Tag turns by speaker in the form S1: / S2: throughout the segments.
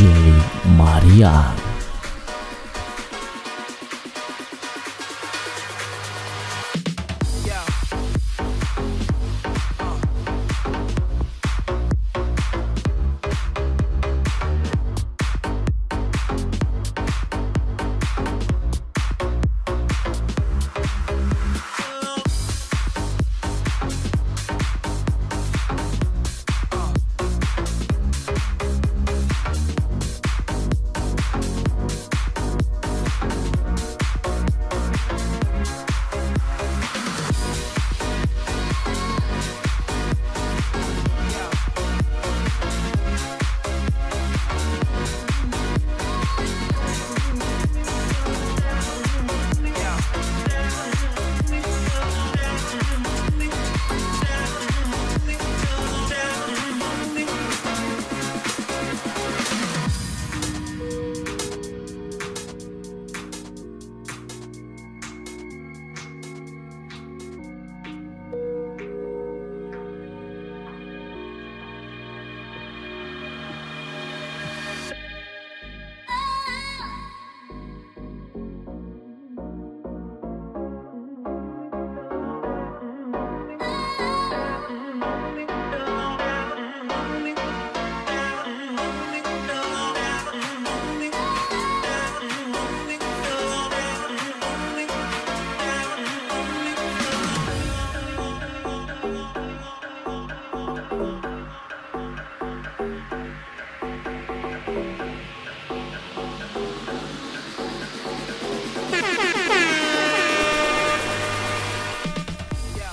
S1: Regele Maria.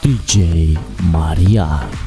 S1: DJ Maria.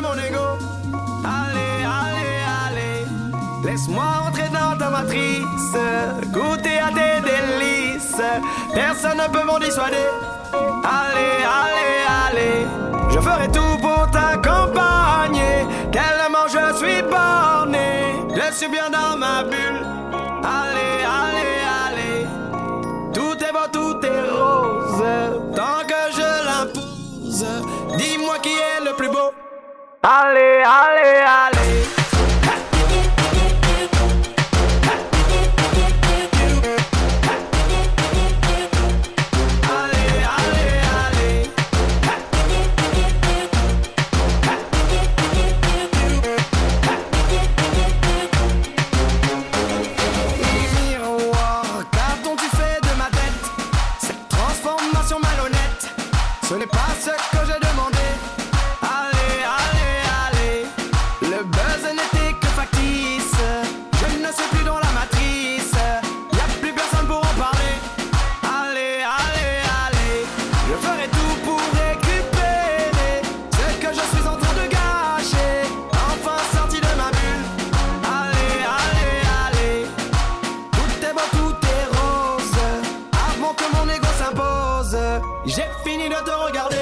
S1: mon ego. Allez, allez, allez.
S2: Laisse-moi entrer dans ta matrice. Goûter à tes délices. Personne ne peut m'en dissuader. Allez, allez, allez. Je ferai tout pour t'accompagner. Tellement je suis borné. Je suis bien dans ma bulle. Allez, allez, allez. Tout est beau, tout est rose. Tant que Ale, ale, ale. J'ai fini de te regarder.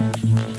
S3: Música